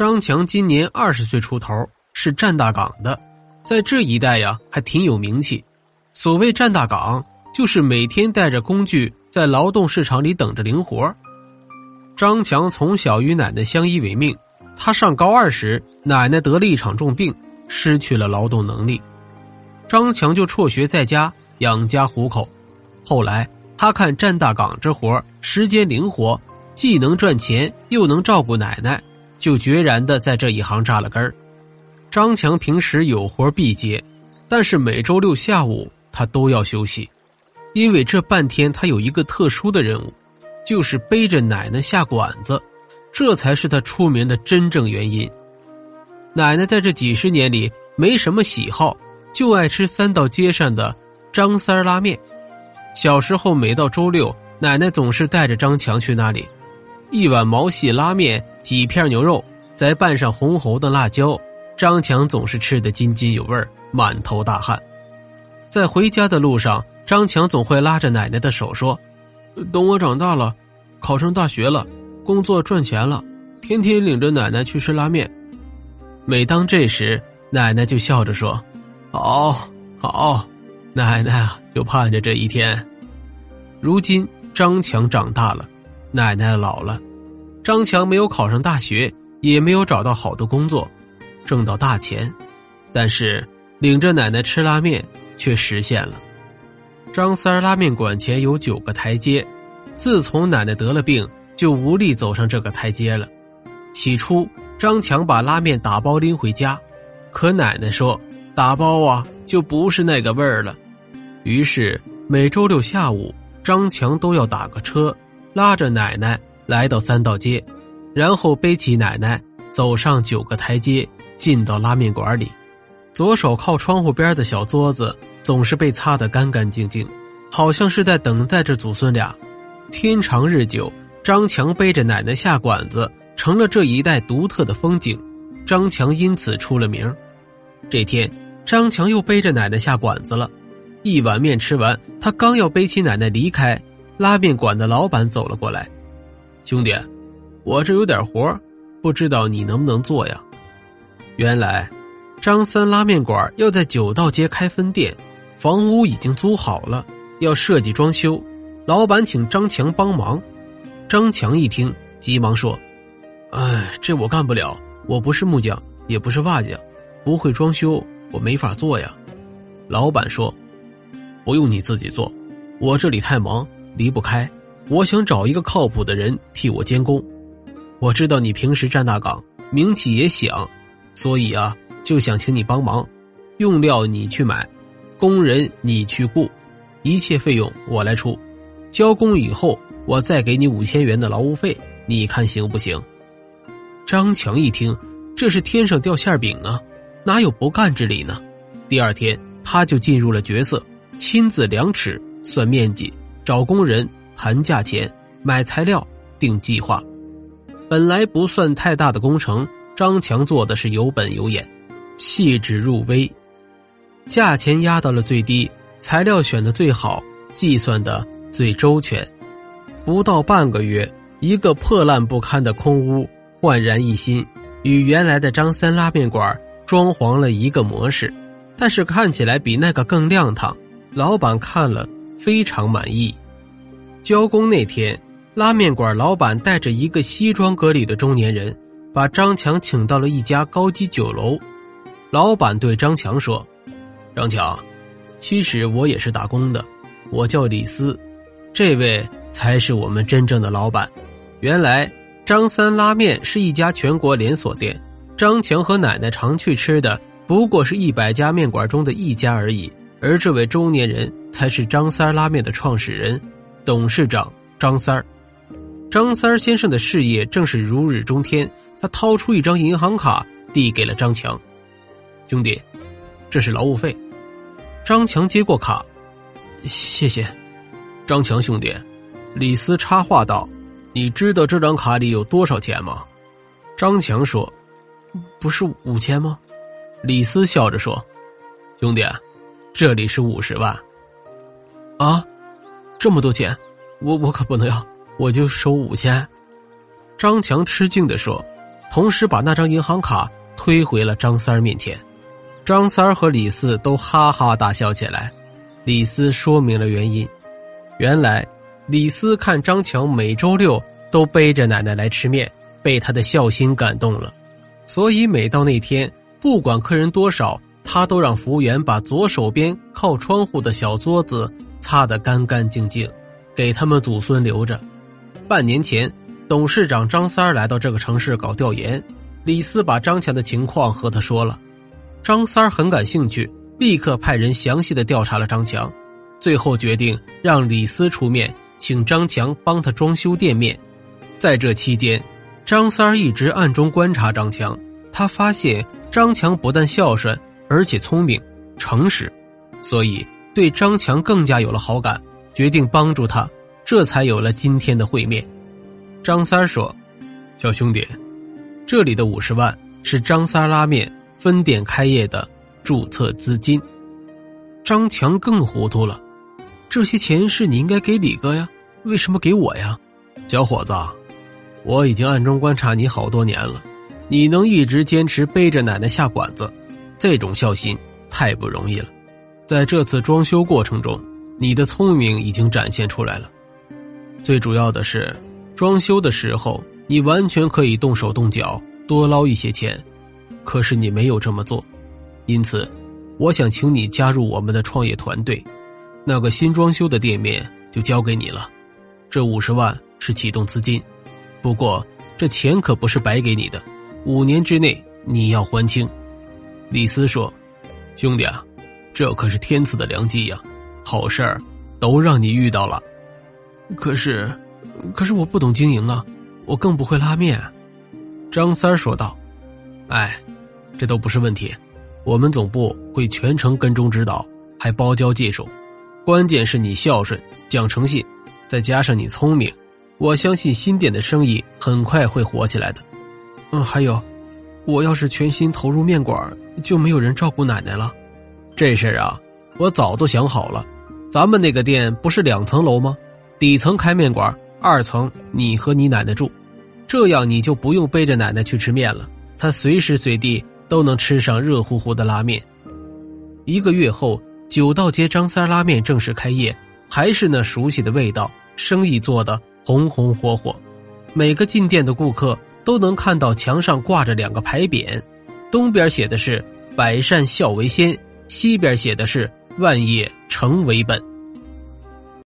张强今年二十岁出头，是站大岗的，在这一带呀还挺有名气。所谓站大岗，就是每天带着工具在劳动市场里等着零活。张强从小与奶奶相依为命，他上高二时，奶奶得了一场重病，失去了劳动能力，张强就辍学在家养家糊口。后来他看站大岗这活时间灵活，既能赚钱又能照顾奶奶，就决然的在这一行扎了根儿。张强平时有活必接，但是每周六下午他都要休息，因为这半天他有一个特殊的任务。就是背着奶奶下馆子，这才是他出名的真正原因。奶奶在这几十年里没什么喜好，就爱吃三道街上的张三拉面。小时候每到周六，奶奶总是带着张强去那里，一碗毛细拉面，几片牛肉，再拌上红红的辣椒，张强总是吃得津津有味满头大汗。在回家的路上，张强总会拉着奶奶的手说。等我长大了，考上大学了，工作赚钱了，天天领着奶奶去吃拉面。每当这时，奶奶就笑着说：“好，好。”奶奶啊，就盼着这一天。如今张强长大了，奶奶老了，张强没有考上大学，也没有找到好的工作，挣到大钱，但是领着奶奶吃拉面却实现了。张三拉面馆前有九个台阶，自从奶奶得了病，就无力走上这个台阶了。起初，张强把拉面打包拎回家，可奶奶说打包啊就不是那个味儿了。于是每周六下午，张强都要打个车，拉着奶奶来到三道街，然后背起奶奶走上九个台阶，进到拉面馆里。左手靠窗户边的小桌子总是被擦得干干净净，好像是在等待着祖孙俩。天长日久，张强背着奶奶下馆子，成了这一带独特的风景。张强因此出了名。这天，张强又背着奶奶下馆子了。一碗面吃完，他刚要背起奶奶离开，拉面馆的老板走了过来：“兄弟，我这有点活，不知道你能不能做呀？”原来。张三拉面馆要在九道街开分店，房屋已经租好了，要设计装修。老板请张强帮忙。张强一听，急忙说：“哎，这我干不了，我不是木匠，也不是瓦匠，不会装修，我没法做呀。”老板说：“不用你自己做，我这里太忙，离不开。我想找一个靠谱的人替我监工。我知道你平时站大岗，名气也响，所以啊。”就想请你帮忙，用料你去买，工人你去雇，一切费用我来出。交工以后，我再给你五千元的劳务费，你看行不行？张强一听，这是天上掉馅饼啊，哪有不干之理呢？第二天，他就进入了角色，亲自量尺、算面积、找工人、谈价钱、买材料、定计划。本来不算太大的工程，张强做的是有本有眼。细致入微，价钱压到了最低，材料选的最好，计算的最周全。不到半个月，一个破烂不堪的空屋焕然一新，与原来的张三拉面馆装潢了一个模式，但是看起来比那个更亮堂。老板看了非常满意。交工那天，拉面馆老板带着一个西装革履的中年人，把张强请到了一家高级酒楼。老板对张强说：“张强，其实我也是打工的，我叫李斯，这位才是我们真正的老板。原来张三拉面是一家全国连锁店，张强和奶奶常去吃的不过是一百家面馆中的一家而已。而这位中年人才是张三拉面的创始人、董事长张三儿。张三儿先生的事业正是如日中天。他掏出一张银行卡，递给了张强。”兄弟，这是劳务费。张强接过卡，谢谢。张强兄弟，李斯插话道：“你知道这张卡里有多少钱吗？”张强说：“不是五千吗？”李斯笑着说：“兄弟，这里是五十万。”啊，这么多钱，我我可不能要，我就收五千。张强吃惊的说：“同时把那张银行卡推回了张三面前。张三和李四都哈哈大笑起来。李四说明了原因，原来李四看张强每周六都背着奶奶来吃面，被他的孝心感动了，所以每到那天，不管客人多少，他都让服务员把左手边靠窗户的小桌子擦得干干净净，给他们祖孙留着。半年前，董事长张三儿来到这个城市搞调研，李斯把张强的情况和他说了，张三儿很感兴趣。立刻派人详细的调查了张强，最后决定让李斯出面，请张强帮他装修店面。在这期间，张三儿一直暗中观察张强，他发现张强不但孝顺，而且聪明、诚实，所以对张强更加有了好感，决定帮助他，这才有了今天的会面。张三说：“小兄弟，这里的五十万是张三拉面分店开业的。”注册资金，张强更糊涂了。这些钱是你应该给李哥呀，为什么给我呀？小伙子，我已经暗中观察你好多年了，你能一直坚持背着奶奶下馆子，这种孝心太不容易了。在这次装修过程中，你的聪明已经展现出来了。最主要的是，装修的时候你完全可以动手动脚多捞一些钱，可是你没有这么做。因此，我想请你加入我们的创业团队。那个新装修的店面就交给你了，这五十万是启动资金。不过，这钱可不是白给你的，五年之内你要还清。李斯说：“兄弟啊，这可是天赐的良机呀，好事儿都让你遇到了。可是，可是我不懂经营啊，我更不会拉面。”张三说道：“哎，这都不是问题。”我们总部会全程跟踪指导，还包教技术。关键是你孝顺、讲诚信，再加上你聪明，我相信新店的生意很快会火起来的。嗯，还有，我要是全心投入面馆，就没有人照顾奶奶了。这事儿啊，我早都想好了。咱们那个店不是两层楼吗？底层开面馆，二层你和你奶奶住，这样你就不用背着奶奶去吃面了，她随时随地。都能吃上热乎乎的拉面。一个月后，九道街张三拉面正式开业，还是那熟悉的味道，生意做得红红火火。每个进店的顾客都能看到墙上挂着两个牌匾，东边写的是“百善孝为先”，西边写的是“万业成为本”。